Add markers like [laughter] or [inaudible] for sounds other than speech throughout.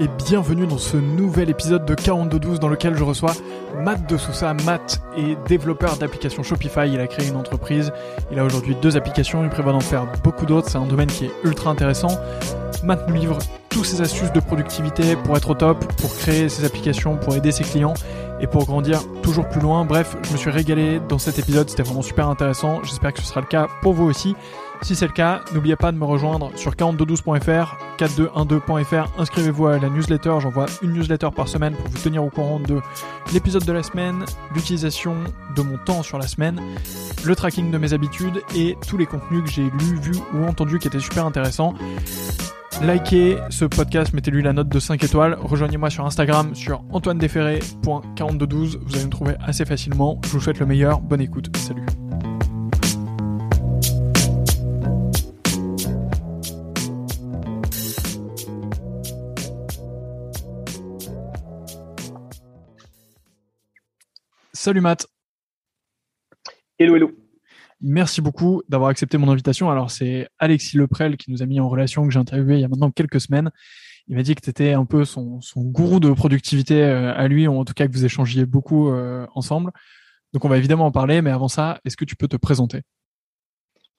et bienvenue dans ce nouvel épisode de 4212 dans lequel je reçois Matt de Sousa. Matt est développeur d'applications Shopify, il a créé une entreprise, il a aujourd'hui deux applications, il prévoit d'en faire beaucoup d'autres, c'est un domaine qui est ultra intéressant. Matt nous livre tous ses astuces de productivité pour être au top, pour créer ses applications, pour aider ses clients et pour grandir toujours plus loin. Bref, je me suis régalé dans cet épisode, c'était vraiment super intéressant, j'espère que ce sera le cas pour vous aussi. Si c'est le cas, n'oubliez pas de me rejoindre sur 4212.fr, 4212.fr, inscrivez-vous à la newsletter, j'envoie une newsletter par semaine pour vous tenir au courant de l'épisode de la semaine, l'utilisation de mon temps sur la semaine, le tracking de mes habitudes et tous les contenus que j'ai lus, vus ou entendus qui étaient super intéressants. Likez ce podcast, mettez-lui la note de 5 étoiles. Rejoignez-moi sur Instagram sur antoinedesferré.4212. Vous allez me trouver assez facilement. Je vous souhaite le meilleur. Bonne écoute. Salut. Salut Matt. Hello, hello. Merci beaucoup d'avoir accepté mon invitation. Alors, c'est Alexis Leprel qui nous a mis en relation, que j'ai interviewé il y a maintenant quelques semaines. Il m'a dit que tu étais un peu son, gourou de productivité euh, à lui, ou en tout cas que vous échangiez beaucoup euh, ensemble. Donc, on va évidemment en parler, mais avant ça, est-ce que tu peux te présenter?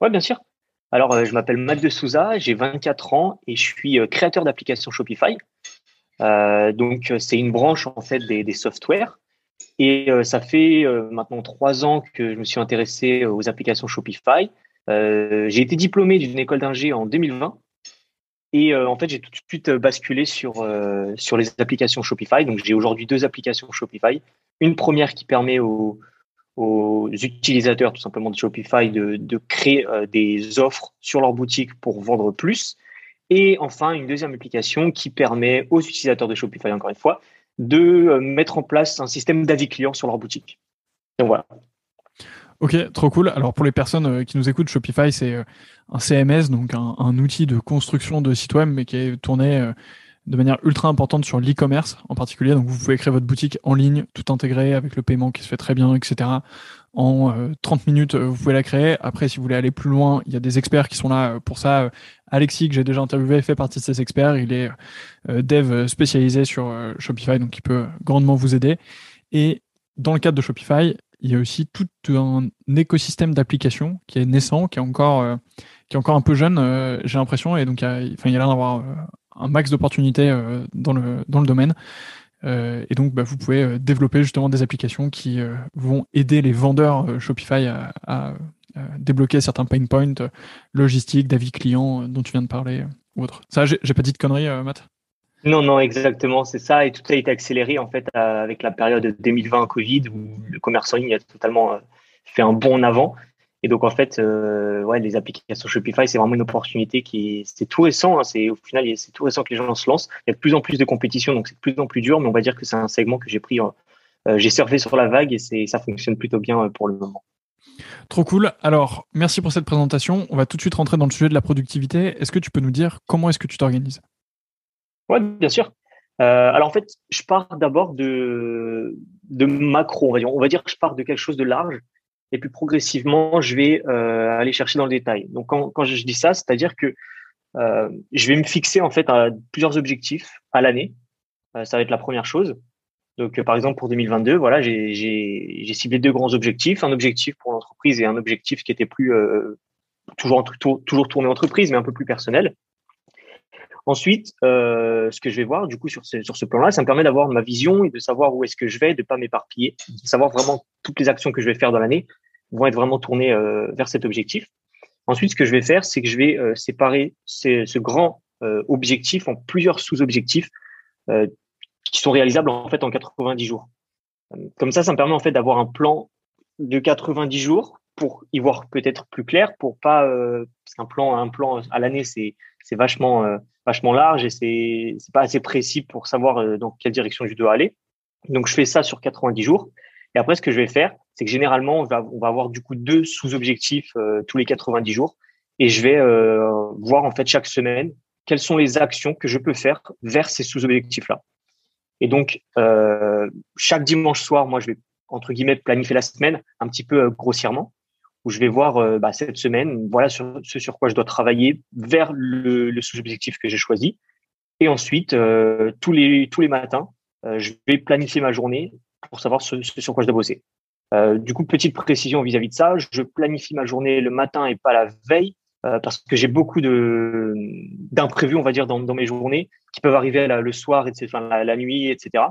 Oui, bien sûr. Alors, euh, je m'appelle Matt de Souza, j'ai 24 ans et je suis créateur d'applications Shopify. donc, c'est une branche en fait des, des softwares et euh, ça fait euh, maintenant trois ans que je me suis intéressé aux applications Shopify. Euh, j'ai été diplômé d'une école d'ingé en 2020. Et en fait, j'ai tout de suite basculé sur, les applications Shopify. Donc, j'ai aujourd'hui deux applications Shopify. Une première qui permet aux, utilisateurs tout simplement de Shopify de créer des offres sur leur boutique pour vendre plus. Et enfin, une deuxième application qui permet aux utilisateurs de Shopify, encore une fois, de euh, mettre en place un système d'avis client sur leur boutique. Donc voilà. Ok, trop cool. Alors pour les personnes euh, qui nous écoutent, Shopify, c'est euh, un CMS, donc un, outil de construction de site web, mais qui est tourné de manière ultra importante sur l'e-commerce en particulier. Donc vous pouvez créer votre boutique en ligne, tout intégré avec le paiement qui se fait très bien, etc. En 30 minutes, vous pouvez la créer. Après, si vous voulez aller plus loin, il y a des experts qui sont là pour ça. Alexis, que j'ai déjà interviewé, fait partie de ces experts. Il est euh, dev spécialisé sur euh, Shopify, donc il peut grandement vous aider. Et dans le cadre de Shopify, il y a aussi tout un écosystème d'applications qui est naissant, qui est encore, euh, qui est encore un peu jeune, j'ai l'impression, et donc il y a, enfin, il y a l'air d'avoir un max d'opportunités dans, le, dans le domaine. Et donc, bah, vous pouvez développer justement des applications qui vont aider les vendeurs Shopify à, euh, débloquer certains pain points euh, logistiques, d'avis clients euh, dont tu viens de parler ou autre. Ça, j'ai pas dit de conneries, Matt? Non, non, exactement, c'est ça. Et tout a été accéléré en fait avec la période 2020 Covid où le commerce en ligne a totalement fait un bond en avant. Et donc en fait, ouais, les applications Shopify, c'est vraiment une opportunité qui c'est tout récent. Hein. c'est au final, c'est tout récent que les gens se lancent. Il y a de plus en plus de compétition, donc c'est de plus en plus dur. Mais on va dire que c'est un segment que j'ai pris, j'ai surfé sur la vague et c'est ça fonctionne plutôt bien pour le moment. Trop cool. Alors, merci pour cette présentation. On va tout de suite rentrer dans le sujet de la productivité. Est-ce que tu peux nous dire comment est-ce que tu t'organises? Oui, bien sûr. Euh, alors en fait, je pars d'abord de, de macro, on va dire. On va dire que je pars de quelque chose de large et puis progressivement, je vais euh, aller chercher dans le détail. Donc quand, quand je dis ça, c'est-à-dire que euh, je vais me fixer en fait à plusieurs objectifs à l'année. ça va être la première chose. Donc, euh, par exemple, pour 2022, voilà, j'ai ciblé deux grands objectifs, un objectif pour l'entreprise et un objectif qui était plus euh, toujours, toujours tourné entreprise, mais un peu plus personnel. Ensuite, euh, ce que je vais voir, du coup, sur ce, sur ce plan-là, ça me permet d'avoir ma vision et de savoir où est-ce que je vais, de pas m'éparpiller, de savoir vraiment toutes les actions que je vais faire dans l'année vont être vraiment tournées vers cet objectif. Ensuite, ce que je vais faire, c'est que je vais séparer ce grand objectif en plusieurs sous-objectifs qui sont réalisables en fait en 90 jours. Comme ça, ça me permet en fait d'avoir un plan de 90 jours pour y voir peut-être plus clair, pour pas euh, parce qu'un plan un plan à l'année c'est c'est vachement euh, vachement large et c'est c'est pas assez précis pour savoir euh, dans quelle direction je dois aller. Donc je fais ça sur 90 jours et après ce que je vais faire, c'est que généralement on va avoir du coup deux sous-objectifs tous les 90 jours et je vais voir en fait chaque semaine quelles sont les actions que je peux faire vers ces sous-objectifs là. Et donc, euh, chaque dimanche soir, moi, je vais, entre guillemets, planifier la semaine un petit peu euh, grossièrement, où je vais voir euh, bah, cette semaine, voilà sur, ce sur quoi je dois travailler vers le, sous-objectif que j'ai choisi. Et ensuite, tous les tous les matins, je vais planifier ma journée pour savoir ce, sur quoi je dois bosser. du coup, petite précision vis-à-vis de ça, je planifie ma journée le matin et pas la veille parce que j'ai beaucoup de d'imprévus, on va dire, dans, dans mes journées qui peuvent arriver le soir, etc., enfin, la nuit, etc.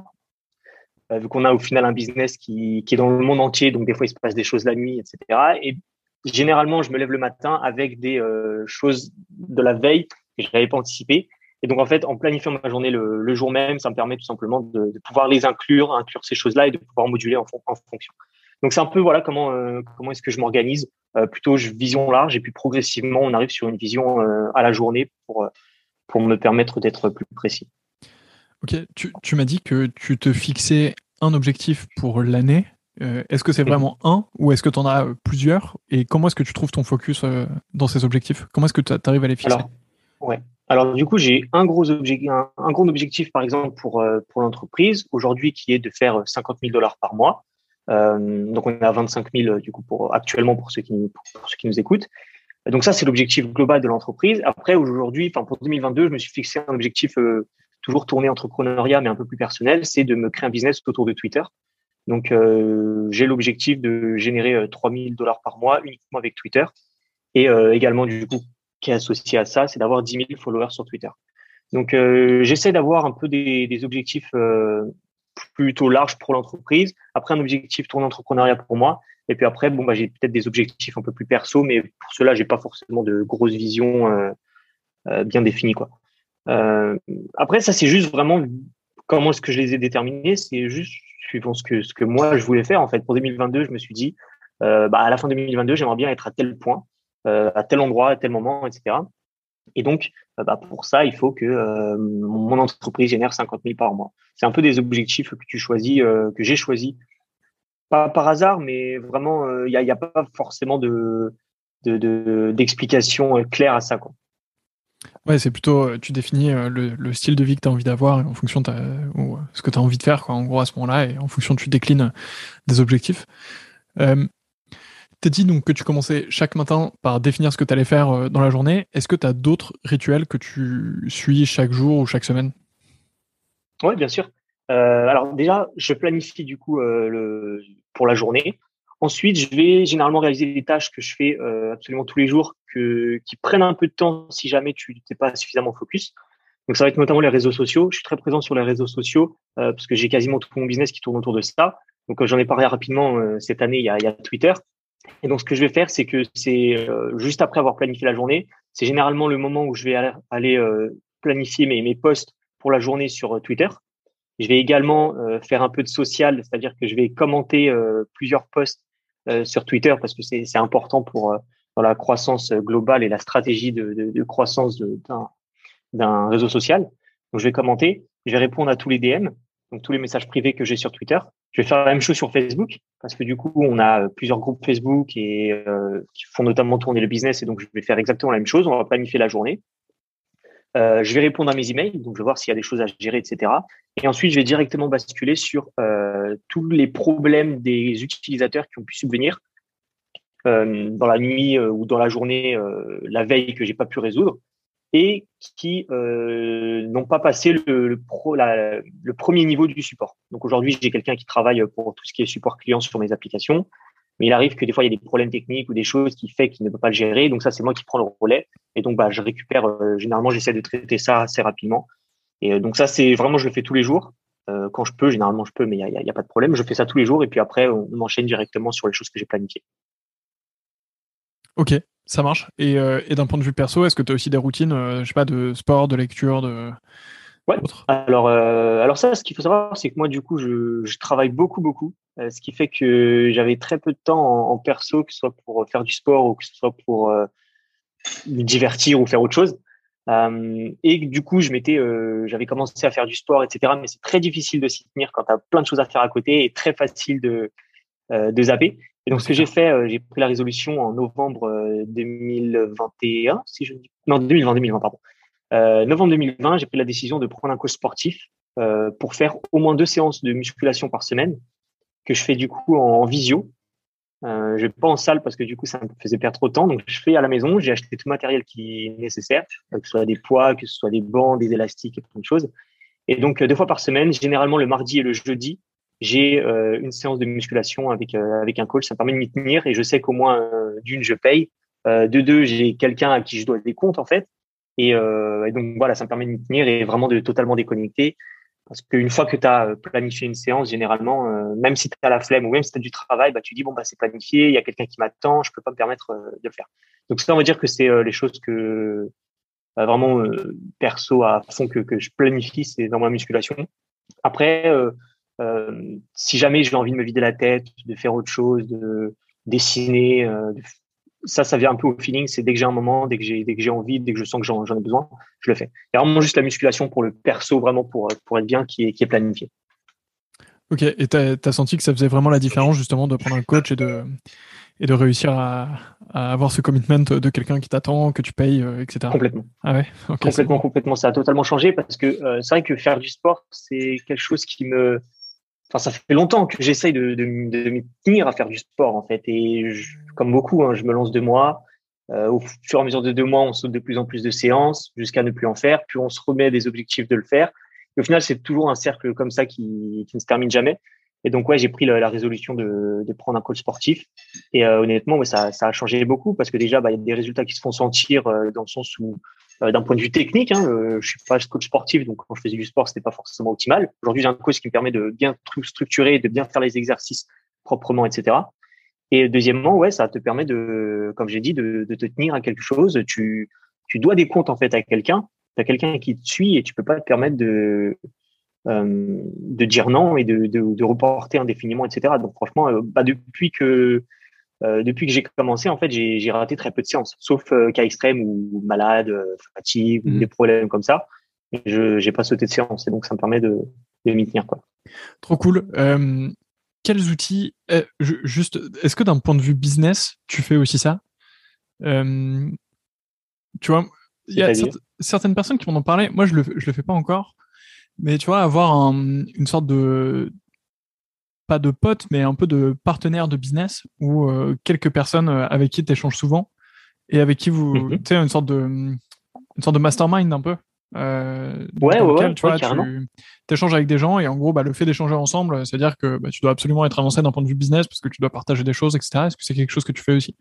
Euh, vu qu'on a au final un business qui, est dans le monde entier, donc des fois il se passe des choses la nuit, etc. Et généralement, je me lève le matin avec des euh, choses de la veille que je n'avais pas anticipées. Et donc en fait, en planifiant ma journée le, jour même, ça me permet tout simplement de, pouvoir les inclure, inclure ces choses-là et de pouvoir moduler en, fonction. Donc c'est un peu voilà comment euh, comment est-ce que je m'organise. Plutôt vision large et puis progressivement on arrive sur une vision à la journée pour pour me permettre d'être plus précis. Ok, tu, tu m'as dit que tu te fixais un objectif pour l'année. Euh, est-ce que c'est mhm. vraiment un ou est-ce que tu en as euh, plusieurs? Et comment est-ce que tu trouves ton focus euh, dans ces objectifs? Comment est-ce que tu arrives à les fixer? Alors, ouais. Alors du coup, j'ai un gros objectif, un, gros objectif par exemple pour pour l'entreprise aujourd'hui qui est de faire 50 000 dollars par mois. donc on est à 25 000 du coup pour actuellement pour ceux qui pour ceux qui nous écoutent. Donc ça c'est l'objectif global de l'entreprise. Après aujourd'hui, enfin pour 2022, je me suis fixé un objectif toujours tourné entrepreneuriat, mais un peu plus personnel, c'est de me créer un business autour de Twitter. Donc, euh, j'ai l'objectif de générer 3000 euh, dollars par mois uniquement avec Twitter. Et euh, également, du coup, qui est associé à ça, c'est d'avoir 10 000 followers sur Twitter. Donc, j'essaie d'avoir un peu des, objectifs plutôt larges pour l'entreprise. Après, un objectif tourné entrepreneuriat pour moi. Et puis après, bon, bah, j'ai peut-être des objectifs un peu plus perso, mais pour cela, j'ai pas forcément de grosses visions bien définies, quoi. Euh, après, ça, c'est juste vraiment comment est-ce que je les ai déterminés. C'est juste suivant ce que, ce que moi, je voulais faire. En fait, pour 2022, je me suis dit, euh, bah, à la fin 2022, j'aimerais bien être à tel point, euh, à tel endroit, à tel moment, etc. Et donc, bah, pour ça, il faut que mon entreprise génère 50 000 par mois. C'est un peu des objectifs que tu choisis, que j'ai choisi, pas par hasard, mais vraiment, il n'y a, pas forcément de d'explication de, claire à ça. Ouais, c'est plutôt, euh, tu définis euh, le, style de vie que tu as envie d'avoir en fonction de euh, ce que tu as envie de faire, en gros, à ce moment-là, et en fonction, tu déclines des objectifs. Euh, tu as dit donc que tu commençais chaque matin par définir ce que tu allais faire dans la journée. Est-ce que tu as d'autres rituels que tu suis chaque jour ou chaque semaine? Oui, bien sûr. alors déjà, je planifie du coup pour la journée. Ensuite, je vais généralement réaliser des tâches que je fais euh, absolument tous les jours, que, qui prennent un peu de temps si jamais tu n'es pas suffisamment focus. Donc, ça va être notamment les réseaux sociaux. Je suis très présent sur les réseaux sociaux euh, parce que j'ai quasiment tout mon business qui tourne autour de ça. Donc, euh, j'en ai parlé rapidement euh, cette année. Il y, a, il y a Twitter. Et donc, ce que je vais faire, c'est que c'est euh, juste après avoir planifié la journée, c'est généralement le moment où je vais aller, aller planifier mes, mes posts pour la journée sur Twitter. Je vais également faire un peu de social, c'est-à-dire que je vais commenter plusieurs posts euh, sur Twitter parce que c'est important pour euh, la croissance globale et la stratégie de, croissance d'un réseau social. Donc, je vais commenter, je vais répondre à tous les DM, donc tous les messages privés que j'ai sur Twitter. Je vais faire la même chose sur Facebook parce que du coup, on a plusieurs groupes Facebook et euh, qui font notamment tourner le business et donc je vais faire exactement la même chose. On va planifier la journée. Euh, je vais répondre à mes emails, donc je vais voir s'il y a des choses à gérer, etc. Et ensuite, je vais directement basculer sur euh, tous les problèmes des utilisateurs qui ont pu subvenir euh, dans la nuit ou dans la journée, la veille que j'ai pas pu résoudre, et qui n'ont pas passé le, le, premier niveau du support. Donc aujourd'hui, j'ai quelqu'un qui travaille pour tout ce qui est support client sur mes applications mais il arrive que des fois il y a des problèmes techniques ou des choses qui fait qu'il ne peut pas le gérer. Donc ça, c'est moi qui prends le relais. Et donc bah, je récupère. Euh, généralement, j'essaie de traiter ça assez rapidement. Et euh, donc ça, c'est vraiment, je le fais tous les jours. Euh, quand je peux, généralement je peux, mais il y a, pas de problème. Je fais ça tous les jours et puis après, on, enchaîne directement sur les choses que j'ai planifiées. Ok, ça marche. Et, et d'un point de vue perso, est-ce que tu as aussi des routines, je sais pas, de sport, de lecture, de Ouais. Alors, alors ça, ce qu'il faut savoir, c'est que moi, du coup, je, je travaille beaucoup, beaucoup, euh, ce qui fait que j'avais très peu de temps en, perso, que ce soit pour faire du sport ou que ce soit pour euh, me divertir ou faire autre chose. Euh, et du coup, je m'étais, euh, j'avais commencé à faire du sport, etc. Mais c'est très difficile de s'y tenir quand tu as plein de choses à faire à côté et très facile de, de zapper. Et donc, ce que j'ai fait, j'ai pris la résolution en novembre 2021, si je dis non 2020, 2020 pardon. Euh, novembre 2020, j'ai pris la décision de prendre un coach sportif euh, pour faire au moins deux séances de musculation par semaine que je fais du coup en, visio. Euh, je vais pas en salle parce que du coup, ça me faisait perdre trop de temps. Donc, je fais à la maison. J'ai acheté tout le matériel qui est nécessaire, que ce soit des poids, que ce soit des bancs, des élastiques et plein de choses. Et donc, deux fois par semaine, généralement le mardi et le jeudi, j'ai une séance de musculation avec avec un coach. Ça me permet de m'y tenir et je sais qu'au moins d'une, je paye. de deux, j'ai quelqu'un à qui je dois des comptes en fait. Et, et donc voilà, ça me permet de m'y tenir et vraiment de totalement déconnecter. Parce qu'une fois que tu as euh, planifié une séance, généralement, euh, même si tu as la flemme ou même si tu as du travail, bah, tu dis, bon, bah, c'est planifié, il y a quelqu'un qui m'attend, je peux pas me permettre euh, de le faire. Donc ça, on va dire que c'est les choses que bah, vraiment perso à fond que, je planifie, c'est dans ma musculation. Après, si jamais j'ai envie de me vider la tête, de faire autre chose, de dessiner, de ça, ça vient un peu au feeling. C'est dès que j'ai un moment, dès que j'ai, dès que j'ai envie, dès que je sens que j'en, ai besoin, je le fais. Il y a vraiment juste la musculation pour le perso, vraiment pour, pour être bien, qui est, qui est planifié. Ok, et tu as, senti que ça faisait vraiment la différence justement de prendre un coach et de, et de réussir à, à avoir ce commitment de quelqu'un qui t'attend, que tu payes, euh, etc. Complètement. Ah ouais? Complètement, complètement. Ça a totalement changé parce que euh, c'est vrai que faire du sport, c'est quelque chose qui me, enfin, ça fait longtemps que j'essaye de, de, de m'y tenir à faire du sport, en fait. Et comme beaucoup, hein, je me lance deux mois. Euh, au fur et à mesure de deux mois, on saute de plus en plus de séances jusqu'à ne plus en faire. Puis on se remet des objectifs de le faire. Et au final, c'est toujours un cercle comme ça qui, ne se termine jamais. Et donc, ouais, j'ai pris la, résolution de, prendre un coach sportif. Et euh, honnêtement, ça, a changé beaucoup parce que déjà, bah, il y a des résultats qui se font sentir euh, dans le sens où d'un point de vue technique. Hein, je suis pas coach sportif, donc quand je faisais du sport, c'était pas forcément optimal. Aujourd'hui, j'ai un coach qui me permet de bien structurer, de bien faire les exercices proprement, etc. Et deuxièmement, ouais, ça te permet de, comme j'ai dit, de, de, te tenir à quelque chose. Tu, tu dois des comptes en fait à quelqu'un. Tu as quelqu'un qui te suit et tu peux pas te permettre de, euh, de dire non et de, de, de, reporter indéfiniment, etc. Donc franchement, euh, bah, depuis que euh, depuis que j'ai commencé, en fait, j'ai raté très peu de séances, sauf euh, cas extrême ou malade, euh, fatigue ou mmh. des problèmes comme ça. Je n'ai pas sauté de séance et donc ça me permet de, de m'y tenir. Quoi. Trop cool. Euh, quels outils, euh, juste, est-ce que d'un point de vue business, tu fais aussi ça? Tu vois, il y a certaines personnes qui m'en ont parlé. Moi, je le, je le fais pas encore. Mais tu vois, avoir un, une sorte de, pas de potes, mais un peu de partenaires de business ou euh, quelques personnes euh, avec qui tu échanges souvent et avec qui vous, mm tu sais, une sorte de, une sorte de mastermind un peu. Euh, ouais, ouais, ouais, tu vois, tu échanges avec des gens et en gros, bah, le fait d'échanger ensemble, c'est-à-dire que bah, tu dois absolument être avancé d'un point de vue business parce que tu dois partager des choses, etc. Est-ce que c'est quelque chose que tu fais aussi?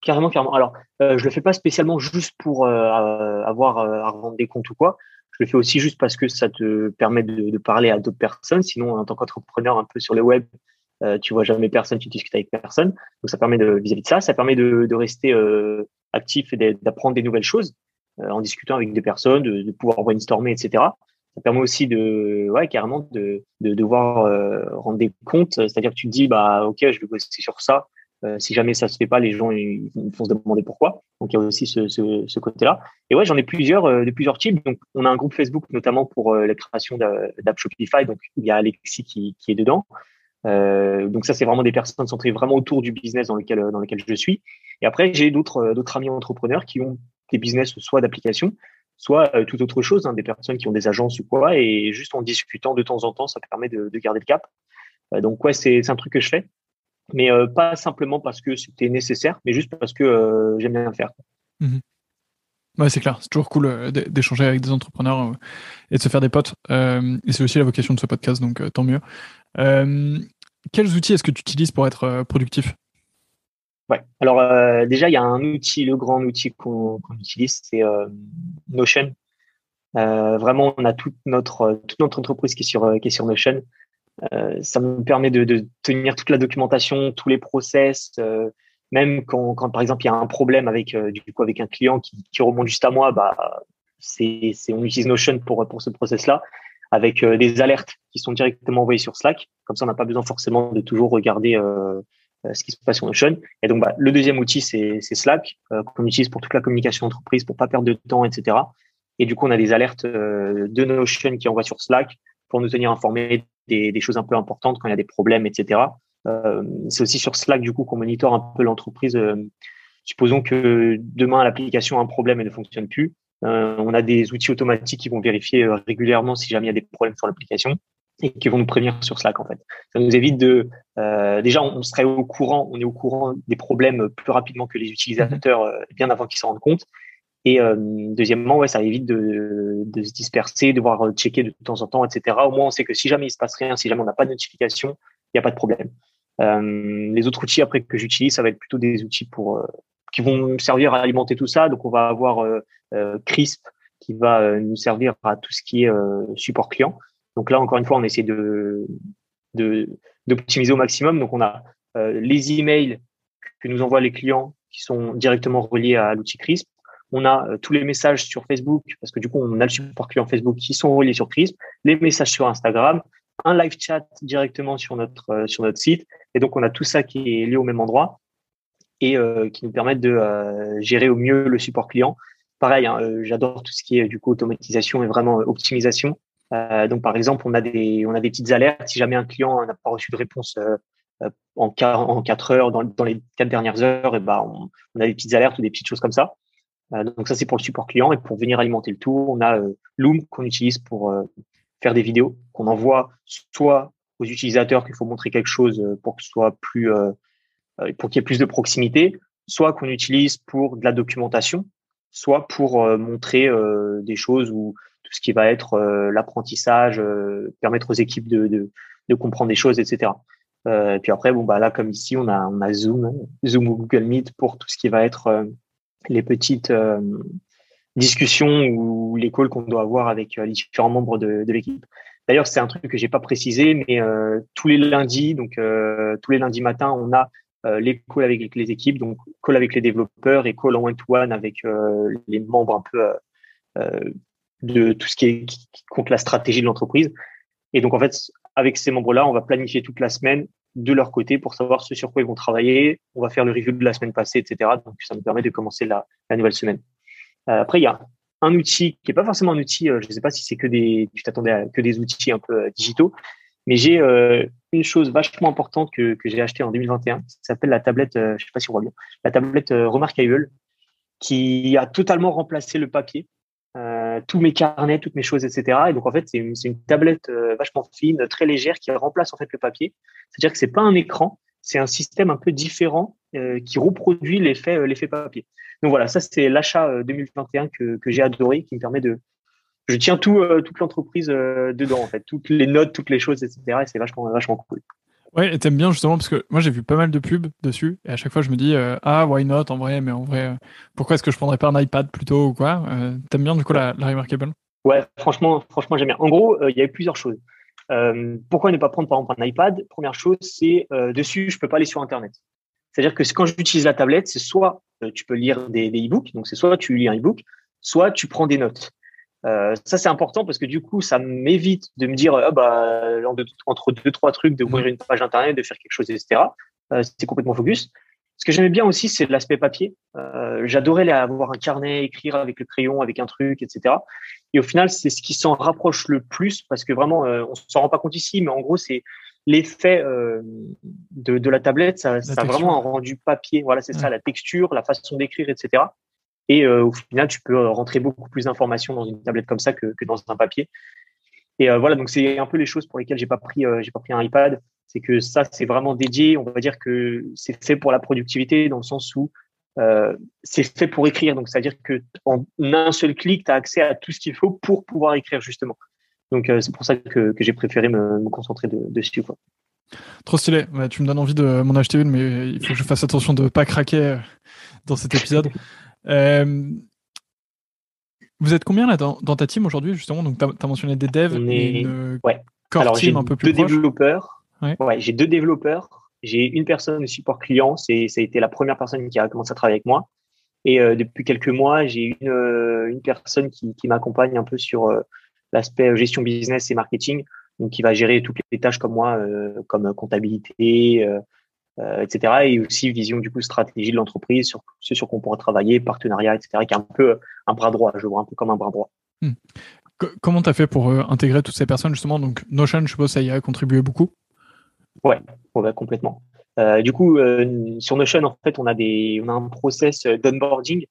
Carrément, carrément. Alors, euh, je le fais pas spécialement juste pour euh, avoir à rendre des comptes ou quoi je le fais aussi juste parce que ça te permet de, de parler à d'autres personnes. Sinon, en tant qu'entrepreneur un peu sur le web, euh, tu vois jamais personne, tu discutes avec personne. Donc ça permet de vis-à-vis de ça, ça permet de, de rester euh, actif et d'apprendre des nouvelles choses euh, en discutant avec des personnes, de, pouvoir brainstormer, etc. Ça permet aussi de, ouais, carrément de, de devoir euh, rendre des comptes. C'est-à-dire que tu te dis, bah, ok, je vais bosser sur ça. Euh, si jamais ça se fait pas, les gens ils, vont se demander pourquoi. Donc il y a aussi ce, ce, côté-là. Et ouais, j'en ai plusieurs euh, de plusieurs types. Donc on a un groupe Facebook notamment pour euh, la création d'app Shopify. Donc il y a Alexis qui, qui est dedans. Euh, donc ça c'est vraiment des personnes centrées vraiment autour du business dans lequel dans lequel je suis. Et après j'ai d'autres d'autres amis entrepreneurs qui ont des business soit d'application, soit tout autre chose, hein, des personnes qui ont des agences ou quoi. Et juste en discutant de temps en temps, ça permet de, de garder le cap. donc ouais, c'est un truc que je fais mais euh, pas simplement parce que c'était nécessaire, mais juste parce que euh, j'aime bien faire. Mmh ouais, c'est clair, c'est toujours cool euh, d'échanger avec des entrepreneurs et de se faire des potes. et c'est aussi la vocation de ce podcast, donc tant mieux. quels outils est-ce que tu utilises pour être productif? Ouais, alors déjà, il y a un outil, le grand outil qu'on utilise, c'est Notion. vraiment, on a toute notre, toute notre entreprise qui est sur, qui est sur Notion. Euh, ça me permet de, tenir toute la documentation, tous les process, euh, même quand, quand, par exemple il y a un problème avec euh, du coup avec un client qui, qui remonte juste à moi, bah c'est on utilise Notion pour pour ce process-là avec des alertes qui sont directement envoyées sur Slack. Comme ça, on n'a pas besoin forcément de toujours regarder ce qui se passe sur Notion. Et donc, bah, le deuxième outil, c'est Slack, qu'on utilise pour toute la communication entreprise, pour pas perdre de temps, etc. Et du coup, on a des alertes de Notion qui envoient sur Slack pour nous tenir informés des, choses un peu importantes quand il y a des problèmes, etc. Euh, c'est aussi sur Slack du coup qu'on monitore un peu l'entreprise. Euh, supposons que demain l'application a un problème et ne fonctionne plus. Euh, on a des outils automatiques qui vont vérifier euh, régulièrement si jamais il y a des problèmes sur l'application. Et qui vont nous prévenir sur Slack en fait. Ça nous évite de euh, déjà on serait au courant, on est au courant des problèmes plus rapidement que les utilisateurs euh, bien avant qu'ils s'en rendent compte. Et euh, deuxièmement, ouais, ça évite de, de, se disperser, de devoir checker de temps en temps, etc. Au moins, on sait que si jamais il se passe rien, si jamais on n'a pas de notification, il n'y a pas de problème. les autres outils après que j'utilise, ça va être plutôt des outils pour qui vont servir à alimenter tout ça. Donc, on va avoir Crisp qui va nous servir à tout ce qui est support client. Donc là, encore une fois, on essaie de d'optimiser au maximum. Donc on a euh, les emails que nous envoient les clients qui sont directement reliés à l'outil Crisp. On a euh, tous les messages sur Facebook parce que du coup on a le support client Facebook qui sont reliés sur Crisp, les messages sur Instagram, un live chat directement sur notre euh, sur notre site. Et donc on a tout ça qui est lié au même endroit et qui nous permettent de gérer au mieux le support client. Pareil, hein, j'adore tout ce qui est du coup automatisation et vraiment optimisation. Euh, donc, par exemple, on a des, on a des petites alertes. Si jamais un client n'a pas reçu de réponse euh, euh, en, 4, en quatre heures, dans, les quatre dernières heures, et ben, on, a des petites alertes ou des petites choses comme ça. donc, ça, c'est pour le support client. Et pour venir alimenter le tout, on a Loom qu'on utilise pour faire des vidéos qu'on envoie soit aux utilisateurs qu'il faut montrer quelque chose pour pour qu'il y ait plus de proximité, soit qu'on utilise pour de la documentation, soit pour montrer des choses où tout ce qui va être euh, l'apprentissage, euh, permettre aux équipes de, de, comprendre des choses, etc. Euh, puis après, bon bah là comme ici, on a on a Zoom, Zoom ou Google Meet pour tout ce qui va être les petites discussions ou les calls qu'on doit avoir avec les différents membres de, l'équipe. D'ailleurs, c'est un truc que j'ai pas précisé, mais tous les lundis, donc tous les lundis matins, on a les calls avec les équipes, donc call avec les développeurs et call en one-to-one avec les membres un peu de tout ce qui, est, qui compte la stratégie de l'entreprise. Et donc, en fait, avec ces membres-là, on va planifier toute la semaine de leur côté pour savoir ce sur quoi ils vont travailler. On va faire le review de la semaine passée, etc. Donc, ça nous permet de commencer la, nouvelle semaine. Euh, après, il y a un outil qui est pas forcément un outil, euh, je ne sais pas si c'est que des, t'attendais que des outils un peu euh, digitaux, mais j'ai une chose vachement importante que, j'ai acheté en 2021, qui s'appelle la tablette, je sais pas si on voit bien, la tablette Remarkable, qui a totalement remplacé le papier. Euh, tous mes carnets, toutes mes choses, etc. Et donc en fait, c'est une, tablette euh, vachement fine, très légère, qui remplace en fait le papier. C'est-à-dire que c'est pas un écran, c'est un système un peu différent euh, qui reproduit l'effet l'effet papier. Donc voilà, ça c'est l'achat 2021 que, que j'ai adoré, qui me permet de je tiens tout toute l'entreprise dedans en fait, toutes les notes, toutes les choses, etc. Et c'est vachement vachement cool. Ouais, et t'aimes bien justement parce que moi j'ai vu pas mal de pubs dessus et à chaque fois je me dis euh, ah why not en vrai mais en vrai euh, pourquoi est-ce que je prendrais pas un iPad plutôt ou quoi euh, T'aimes bien du coup la, la Remarkable? Ouais, franchement franchement j'aime bien. En gros il y a plusieurs choses. pourquoi ne pas prendre par exemple un iPad? Première chose c'est dessus je peux pas aller sur internet. C'est-à-dire que quand j'utilise la tablette c'est soit tu peux lire des, des e-books donc c'est soit tu lis un e-book soit tu prends des notes. Euh, ça c'est important parce que du coup ça m'évite de me dire ah bah entre deux trois trucs d'ouvrir une page internet de faire quelque chose etc euh, c'est complètement focus. Ce que j'aimais bien aussi c'est l'aspect papier. Euh, j'adorais avoir un carnet écrire avec le crayon avec un truc etc et au final c'est ce qui s'en rapproche le plus parce que vraiment euh, on s'en rend pas compte ici mais en gros c'est l'effet euh, de, de, la tablette. Ça, ça a vraiment un rendu papier. Voilà c'est ça la texture la façon d'écrire etc et euh, au final, tu peux euh, rentrer beaucoup plus d'informations dans une tablette comme ça que, dans un papier. Et euh, voilà, donc c'est un peu les choses pour lesquelles j'ai pas pas pris un iPad. C'est que ça, c'est vraiment dédié. On va dire que c'est fait pour la productivité dans le sens où c'est fait pour écrire. Donc, c'est-à-dire que en un seul clic, tu as accès à tout ce qu'il faut pour pouvoir écrire justement. Donc, c'est pour ça que, j'ai préféré me, concentrer de, dessus. Quoi. Trop stylé. tu me donnes envie de m'en acheter une, mais il faut que je fasse attention de ne pas craquer dans cet épisode. Euh, vous êtes combien là dans, ta team aujourd'hui justement? Donc tu as, mentionné des devs et une ouais. core team un peu plus deux développeurs. Ouais. j'ai deux développeurs. J'ai une personne de support client. C'est ça a été la première personne qui a commencé à travailler avec moi. Et euh, depuis quelques mois, j'ai une, euh, une personne qui, qui m'accompagne un peu sur euh, l'aspect gestion business et marketing, donc qui va gérer toutes les tâches comme moi, comme comptabilité, etc. Et aussi vision du coup stratégie de l'entreprise sur ce sur quoi on pourra travailler, partenariat, etc. Qui est un peu un bras droit, je vois un peu comme un bras droit. Hmm. Comment tu as fait pour euh, intégrer toutes ces personnes justement? Donc Notion, je suppose, ça y a contribué beaucoup. Ouais, ouais complètement. Euh, du coup, euh, sur Notion, en fait, on a des, on a un process d'onboarding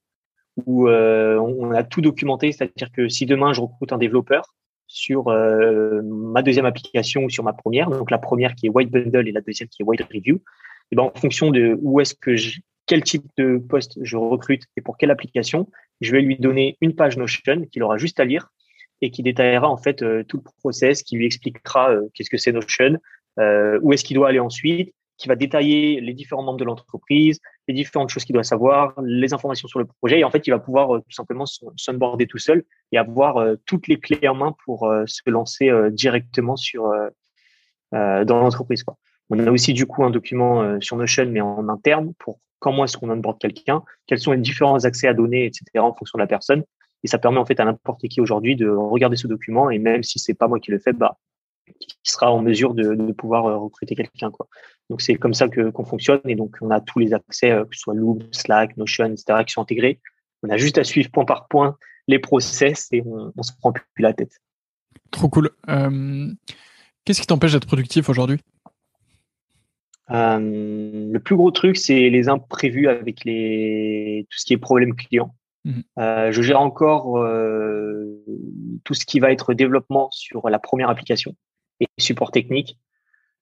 où euh, on a tout documenté, c'est-à-dire que si demain je recrute un développeur sur euh, ma deuxième application ou sur ma première, donc la première qui est White Bundle et la deuxième qui est White Review, et ben en fonction de où est-ce que je, quel type de poste je recrute et pour quelle application, je vais lui donner une page Notion qu'il aura juste à lire et qui détaillera en fait euh, tout le process, qui lui expliquera euh, qu'est-ce que c'est Notion, où est-ce qu'il doit aller ensuite, qui va détailler les différents membres de l'entreprise, les différentes choses qu'il doit savoir, les informations sur le projet. Et en fait, il va pouvoir euh, tout simplement s'onboarder tout seul et avoir euh, toutes les clés en main pour euh, se lancer directement sur dans l'entreprise. On a aussi du coup un document sur Notion, mais en interne, pour comment est-ce qu'on onboard quelqu'un, quels sont les différents accès à données, etc. en fonction de la personne. Et ça permet en fait à n'importe qui aujourd'hui de regarder ce document et même si c'est pas moi qui le fais, bah qui sera en mesure de, pouvoir recruter quelqu'un. Donc c'est comme ça qu'on fonctionne et donc on a tous les accès, euh, que ce soit Loop, Slack, Notion, etc., qui sont intégrés. On a juste à suivre point par point les process et on, on se prend plus la tête. Trop cool. Euh, qu'est-ce qui t'empêche d'être productif aujourd'hui? euh, Le plus gros truc, c'est les imprévus avec les tout ce qui est problème client. Mmh. je gère encore tout ce qui va être développement sur la première application et support technique.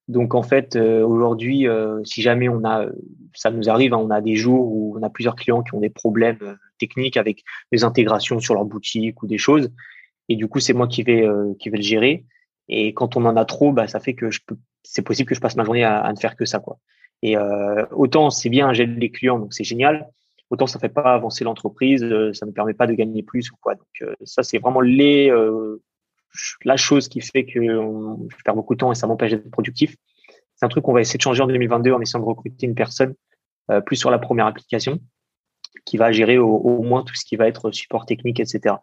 Donc en fait, euh, aujourd'hui, euh, si jamais on a, ça nous arrive, hein, on a des jours où on a plusieurs clients qui ont des problèmes euh, techniques avec des intégrations sur leur boutique ou des choses, et du coup c'est moi qui vais qui vais le gérer. Et quand on en a trop, bah ça fait que je peux, c'est possible que je passe ma journée à, ne faire que ça quoi. Et autant c'est bien, j'ai les clients donc c'est génial, autant ça fait pas avancer l'entreprise, ça ne permet pas de gagner plus ou quoi. Donc ça c'est vraiment les la chose qui fait que je perds beaucoup de temps et ça m'empêche d'être productif. C'est un truc qu'on va essayer de changer en 2022 en essayant de recruter une personne euh, plus sur la première application qui va gérer au, moins tout ce qui va être support technique, etc.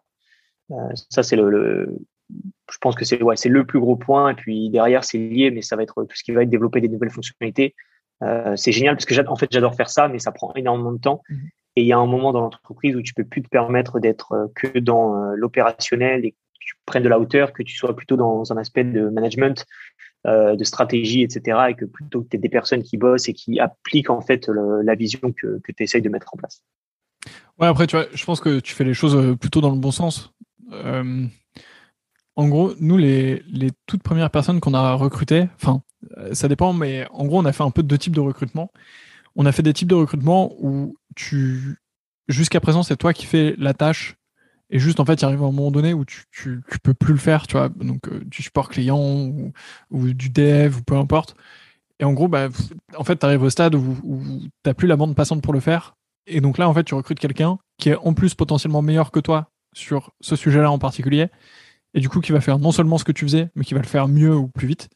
Euh, ça, c'est le, je pense que c'est ouais, c'est le plus gros point. Et puis derrière, c'est lié, mais ça va être tout ce qui va être développer des nouvelles fonctionnalités. Euh, c'est génial parce que en fait, j'adore faire ça, mais ça prend énormément de temps. Mmh. Et il y a un moment dans l'entreprise où tu peux plus te permettre d'être que dans l'opérationnel et tu prennes de la hauteur, que tu sois plutôt dans un aspect de management, euh, de stratégie, etc. Et que plutôt que tu aies des personnes qui bossent et qui appliquent en fait la vision que, que tu essayes de mettre en place. Ouais, après, tu vois, je pense que tu fais les choses euh, plutôt dans le bon sens. Euh, en gros, nous, les, toutes premières personnes qu'on a recrutées, enfin, ça dépend, mais en gros, on a fait un peu deux types de recrutement. On a fait des types de recrutement où tu, jusqu'à présent, c'est toi qui fais la tâche et juste, en fait, il arrive un moment donné où tu, tu, peux plus le faire, tu vois, donc euh, du support client ou, ou, du dev ou peu importe. Et en gros, bah, en fait, tu arrives au stade où, où tu n'as plus la bande passante pour le faire. Et donc là, en fait, tu recrutes quelqu'un qui est en plus potentiellement meilleur que toi sur ce sujet-là en particulier. Et du coup, qui va faire non seulement ce que tu faisais, mais qui va le faire mieux ou plus vite.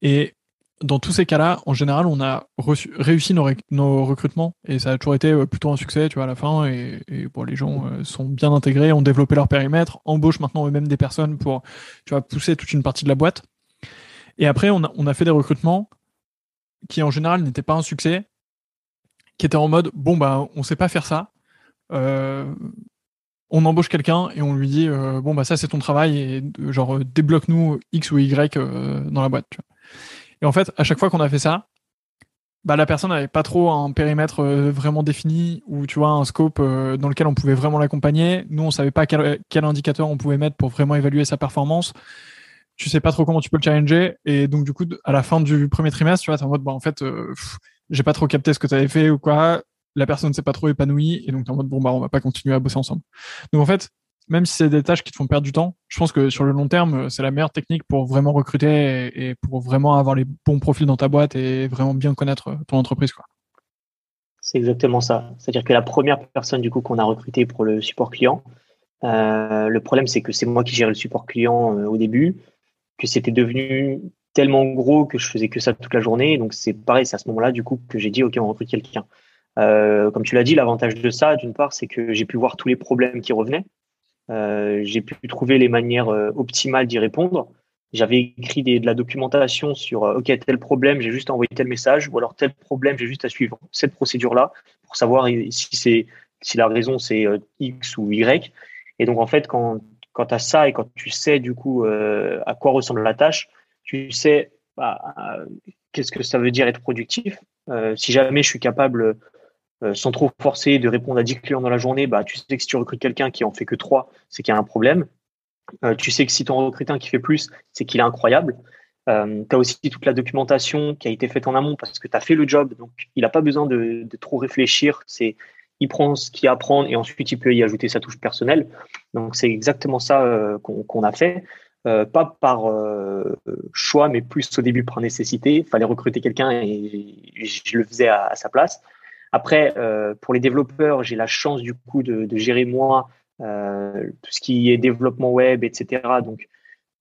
Et dans tous ces cas-là, en général, on a réussi nos, recrutements et ça a toujours été euh, plutôt un succès, tu vois, à la fin. Et, bon, les gens euh, sont bien intégrés, ont développé leur périmètre, embauchent maintenant eux-mêmes des personnes pour, tu vois, pousser toute une partie de la boîte. Et après, on a, fait des recrutements qui, en général, n'étaient pas un succès, qui étaient en mode, bon, bah, on sait pas faire ça. Euh, on embauche quelqu'un et on lui dit, bon, bah, ça, c'est ton travail et genre, débloque-nous X ou Y dans la boîte. Et en fait, à chaque fois qu'on a fait ça, bah, la personne n'avait pas trop un périmètre euh, vraiment défini ou tu vois un scope euh, dans lequel on pouvait vraiment l'accompagner. Nous, on savait pas quel, indicateur on pouvait mettre pour vraiment évaluer sa performance. Tu sais pas trop comment tu peux le challenger et donc du coup, à la fin du premier trimestre, tu vois, es en mode bah en fait, euh, j'ai pas trop capté ce que tu avais fait ou quoi. La personne s'est pas trop épanouie et donc en mode bon bah on va pas continuer à bosser ensemble. Donc en fait, même si c'est des tâches qui te font perdre du temps, je pense que sur le long terme, c'est la meilleure technique pour vraiment recruter et, pour vraiment avoir les bons profils dans ta boîte et vraiment bien connaître ton entreprise. C'est exactement ça. C'est-à-dire que la première personne du coup qu'on a recrutée pour le support client, euh, le problème c'est que c'est moi qui gérais le support client euh, au début, que c'était devenu tellement gros que je faisais que ça toute la journée. Donc c'est pareil, c'est à ce moment-là du coup que j'ai dit ok on recrute quelqu'un. Euh, comme tu l'as dit, l'avantage de ça, d'une part, c'est que j'ai pu voir tous les problèmes qui revenaient. Euh, j'ai pu trouver les manières euh, optimales d'y répondre. J'avais écrit des, de la documentation sur euh, OK, tel problème, j'ai juste envoyé tel message, ou alors tel problème, j'ai juste à suivre cette procédure-là pour savoir si, c'est, si la raison c'est X ou Y. Et donc, en fait, quand, quand tu as ça et quand tu sais du coup à quoi ressemble la tâche, tu sais bah, qu'est-ce que ça veut dire être productif. si jamais je suis capable euh, sans trop forcer de répondre à 10 clients dans la journée, bah, tu sais que si tu recrutes quelqu'un qui en fait que 3, c'est qu'il y a un problème. tu sais que si tu en recrutes un qui fait plus, c'est qu'il est incroyable. Euh, tu as aussi toute la documentation qui a été faite en amont parce que tu as fait le job, donc il n'a pas besoin de, trop réfléchir. C'est il prend ce qu'il apprend et ensuite il peut y ajouter sa touche personnelle. Donc c'est exactement ça euh, qu'on a fait. Euh, pas par euh, choix, mais plus au début par nécessité. Il fallait recruter quelqu'un et je le faisais à, à sa place. Après, euh, pour les développeurs, j'ai la chance du coup de, gérer moi tout ce qui est développement web, etc. Donc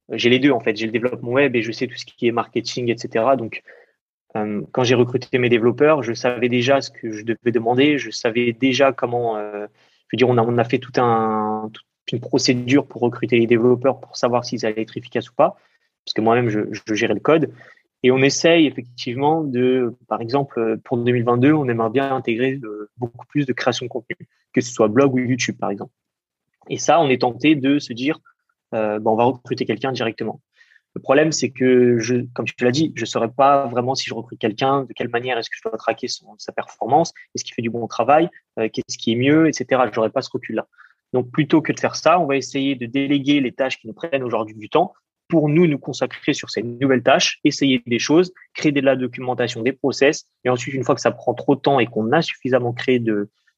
j'ai les deux en fait. J'ai le développement web et je sais tout ce qui est marketing, etc. Donc, euh, quand j'ai recruté mes développeurs, je savais déjà ce que je devais demander. Je savais déjà comment. Euh, je veux dire, on a, on a fait toute une procédure pour recruter les développeurs pour savoir s'ils allaient être efficaces ou pas. Parce que moi-même, je, je gérais le code. Et on essaye effectivement de, par exemple, pour 2022, on aimerait bien intégrer euh, beaucoup plus de création de contenu, que ce soit blog ou YouTube, par exemple. Et ça, on est tenté de se dire, euh, ben, on va recruter quelqu'un directement. Le problème, c'est que, comme tu l'as dit, je ne saurais pas vraiment si je recrute quelqu'un, de quelle manière est-ce que je dois traquer sa performance, est-ce qu'il fait du bon travail, euh, qu'est-ce qui est mieux, etc. Je n'aurais pas ce recul-là. Donc, plutôt que de faire ça, on va essayer de déléguer les tâches qui nous prennent aujourd'hui du temps pour nous nous consacrer sur ces nouvelles tâches, essayer des choses, créer de la documentation, des process, et ensuite, une fois que ça prend trop de temps et qu'on a suffisamment créé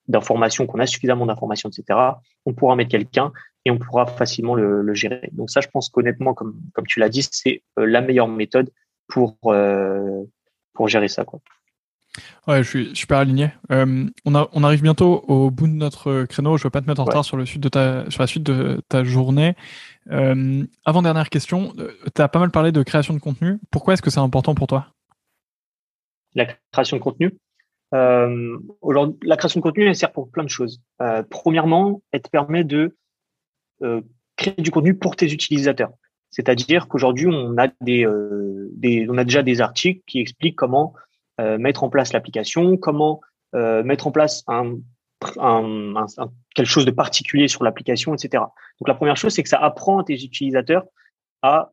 d'informations, qu'on a suffisamment d'informations, etc., on pourra mettre quelqu'un et on pourra facilement le, gérer. Donc ça, je pense qu'honnêtement, comme, tu l'as dit, c'est euh, la meilleure méthode pour, euh, gérer ça. Quoi. Ouais, je suis super aligné. Euh, on, a, on arrive bientôt au bout de notre créneau. Je ne veux pas te mettre en retard sur, le suite de ta, sur la suite de ta journée. avant dernière question, tu as pas mal parlé de création de contenu. Pourquoi est-ce que c'est important pour toi? La création de contenu euh, aujourd'hui, la création de contenu, elle sert pour plein de choses. Euh, premièrement, elle te permet de euh, créer du contenu pour tes utilisateurs. C'est-à-dire qu'aujourd'hui, on a des, des, on a déjà des articles qui expliquent comment mettre en place l'application, comment mettre en place un, quelque chose de particulier sur l'application, etc. Donc la première chose, c'est que ça apprend à tes utilisateurs à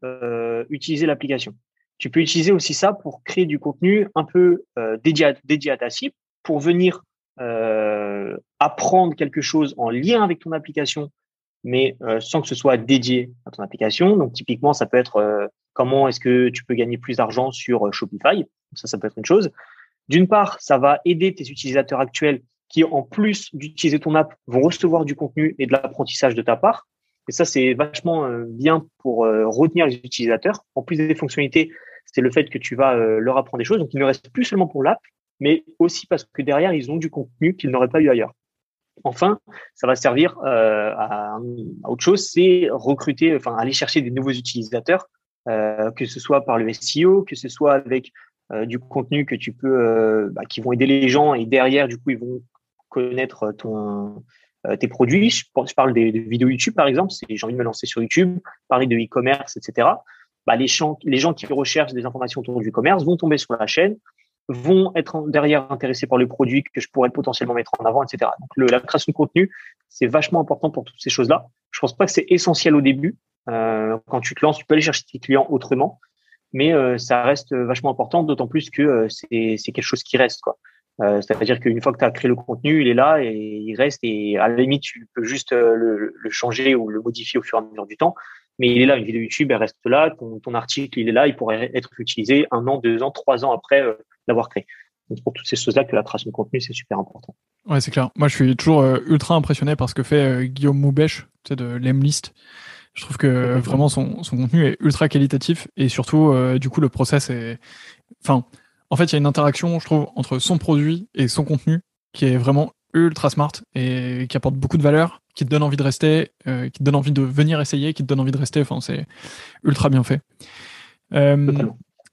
utiliser l'application. Tu peux utiliser aussi ça pour créer du contenu un peu euh, dédié, à, dédié à ta cible, pour venir euh, apprendre quelque chose en lien avec ton application, mais euh, sans que ce soit dédié à ton application. Donc typiquement, ça peut être euh, comment est-ce que tu peux gagner plus d'argent sur euh, Shopify. Ça, ça peut être une chose. D'une part, ça va aider tes utilisateurs actuels qui, en plus d'utiliser ton app, vont recevoir du contenu et de l'apprentissage de ta part. Et ça, c'est vachement bien pour retenir les utilisateurs. En plus des fonctionnalités, c'est le fait que tu vas euh, leur apprendre des choses. Donc, il ne reste plus seulement pour l'app, mais aussi parce que derrière, ils ont du contenu qu'ils n'auraient pas eu ailleurs. Enfin, ça va servir euh, à, autre chose, c'est recruter, enfin aller chercher des nouveaux utilisateurs, euh, que ce soit par le SEO, que ce soit avec du contenu que tu peux, bah, qui vont aider les gens et derrière, du coup, ils vont connaître ton, tes produits. Je, parle des, vidéos YouTube, par exemple. C'est j'ai envie de me lancer sur YouTube, parler de e-commerce, etc bah, les, gens, qui recherchent des informations autour du commerce vont tomber sur la chaîne, vont être derrière intéressés par le produit que je pourrais potentiellement mettre en avant, etc. Donc la création de contenu, c'est vachement important pour toutes ces choses-là. Je pense pas que c'est essentiel au début. Euh, quand tu te lances, tu peux aller chercher tes clients autrement, mais euh, ça reste vachement important, d'autant plus que euh, c'est quelque chose qui reste. quoi. C'est-à-dire qu'une fois que tu as créé le contenu, il est là et il reste et à la limite, tu peux juste le, changer ou le modifier au fur et à mesure du temps mais il est là, une vidéo YouTube, elle reste là, ton, ton, article, il est là, il pourrait être utilisé un an, deux ans, trois ans après l'avoir créé. Donc pour toutes ces choses-là que la création de contenu, c'est super important. Ouais, c'est clair. Moi, je suis toujours ultra impressionné par ce que fait Guillaume Moubèche, tu de Lemlist. Je trouve que vraiment son, son, contenu est ultra qualitatif et surtout, du coup, le process est. Enfin, en fait, il y a une interaction, je trouve, entre son produit et son contenu qui est vraiment ultra smart et qui apporte beaucoup de valeur, qui te donne envie de rester, euh, qui te donne envie de venir essayer, qui te donne envie de rester. Enfin, c'est ultra bien fait. Euh,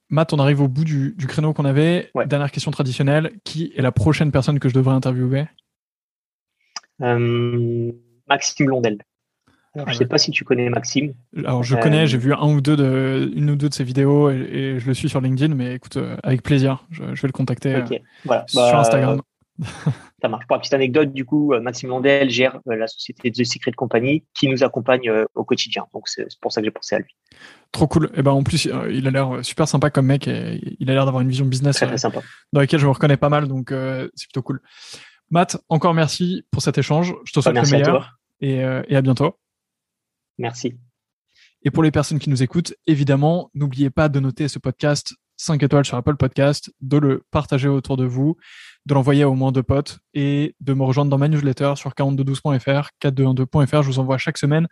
Matt, on arrive au bout du, du créneau qu'on avait. Dernière question traditionnelle. Qui est la prochaine personne que je devrais interviewer? Euh, Maxime Blondel. Je ne ah sais pas si tu connais Maxime. Alors je connais, j'ai vu un ou deux de, une ou deux de ses vidéos et, je le suis sur LinkedIn, mais écoute, avec plaisir, je, vais le contacter voilà. sur bah, Instagram. [laughs] Ça marche. Pour la petite anecdote, du coup, euh, Maxime Landel gère euh, la société The Secret Company qui nous accompagne euh, au quotidien. Donc, c'est pour ça que j'ai pensé à lui. Trop cool. Et eh ben, en plus, il a l'air super sympa comme mec et il a l'air d'avoir une vision business très, très sympa. dans laquelle je me reconnais pas mal. Donc, c'est plutôt cool. Matt, encore merci pour cet échange. Je te souhaite le meilleur et, et à bientôt. Merci. Et pour les personnes qui nous écoutent, évidemment, n'oubliez pas de noter ce podcast 5 étoiles sur Apple Podcast, de le partager autour de vous, de l'envoyer au moins deux potes et de me rejoindre dans ma newsletter sur 4212.fr, 4212.fr. Je vous envoie chaque semaine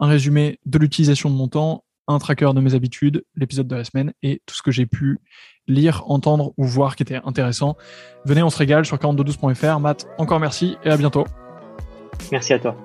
un résumé de l'utilisation de mon temps, un tracker de mes habitudes, l'épisode de la semaine et tout ce que j'ai pu lire, entendre ou voir qui était intéressant. Venez, on se régale sur 4212.fr. Matt, encore merci et à bientôt. Merci à toi.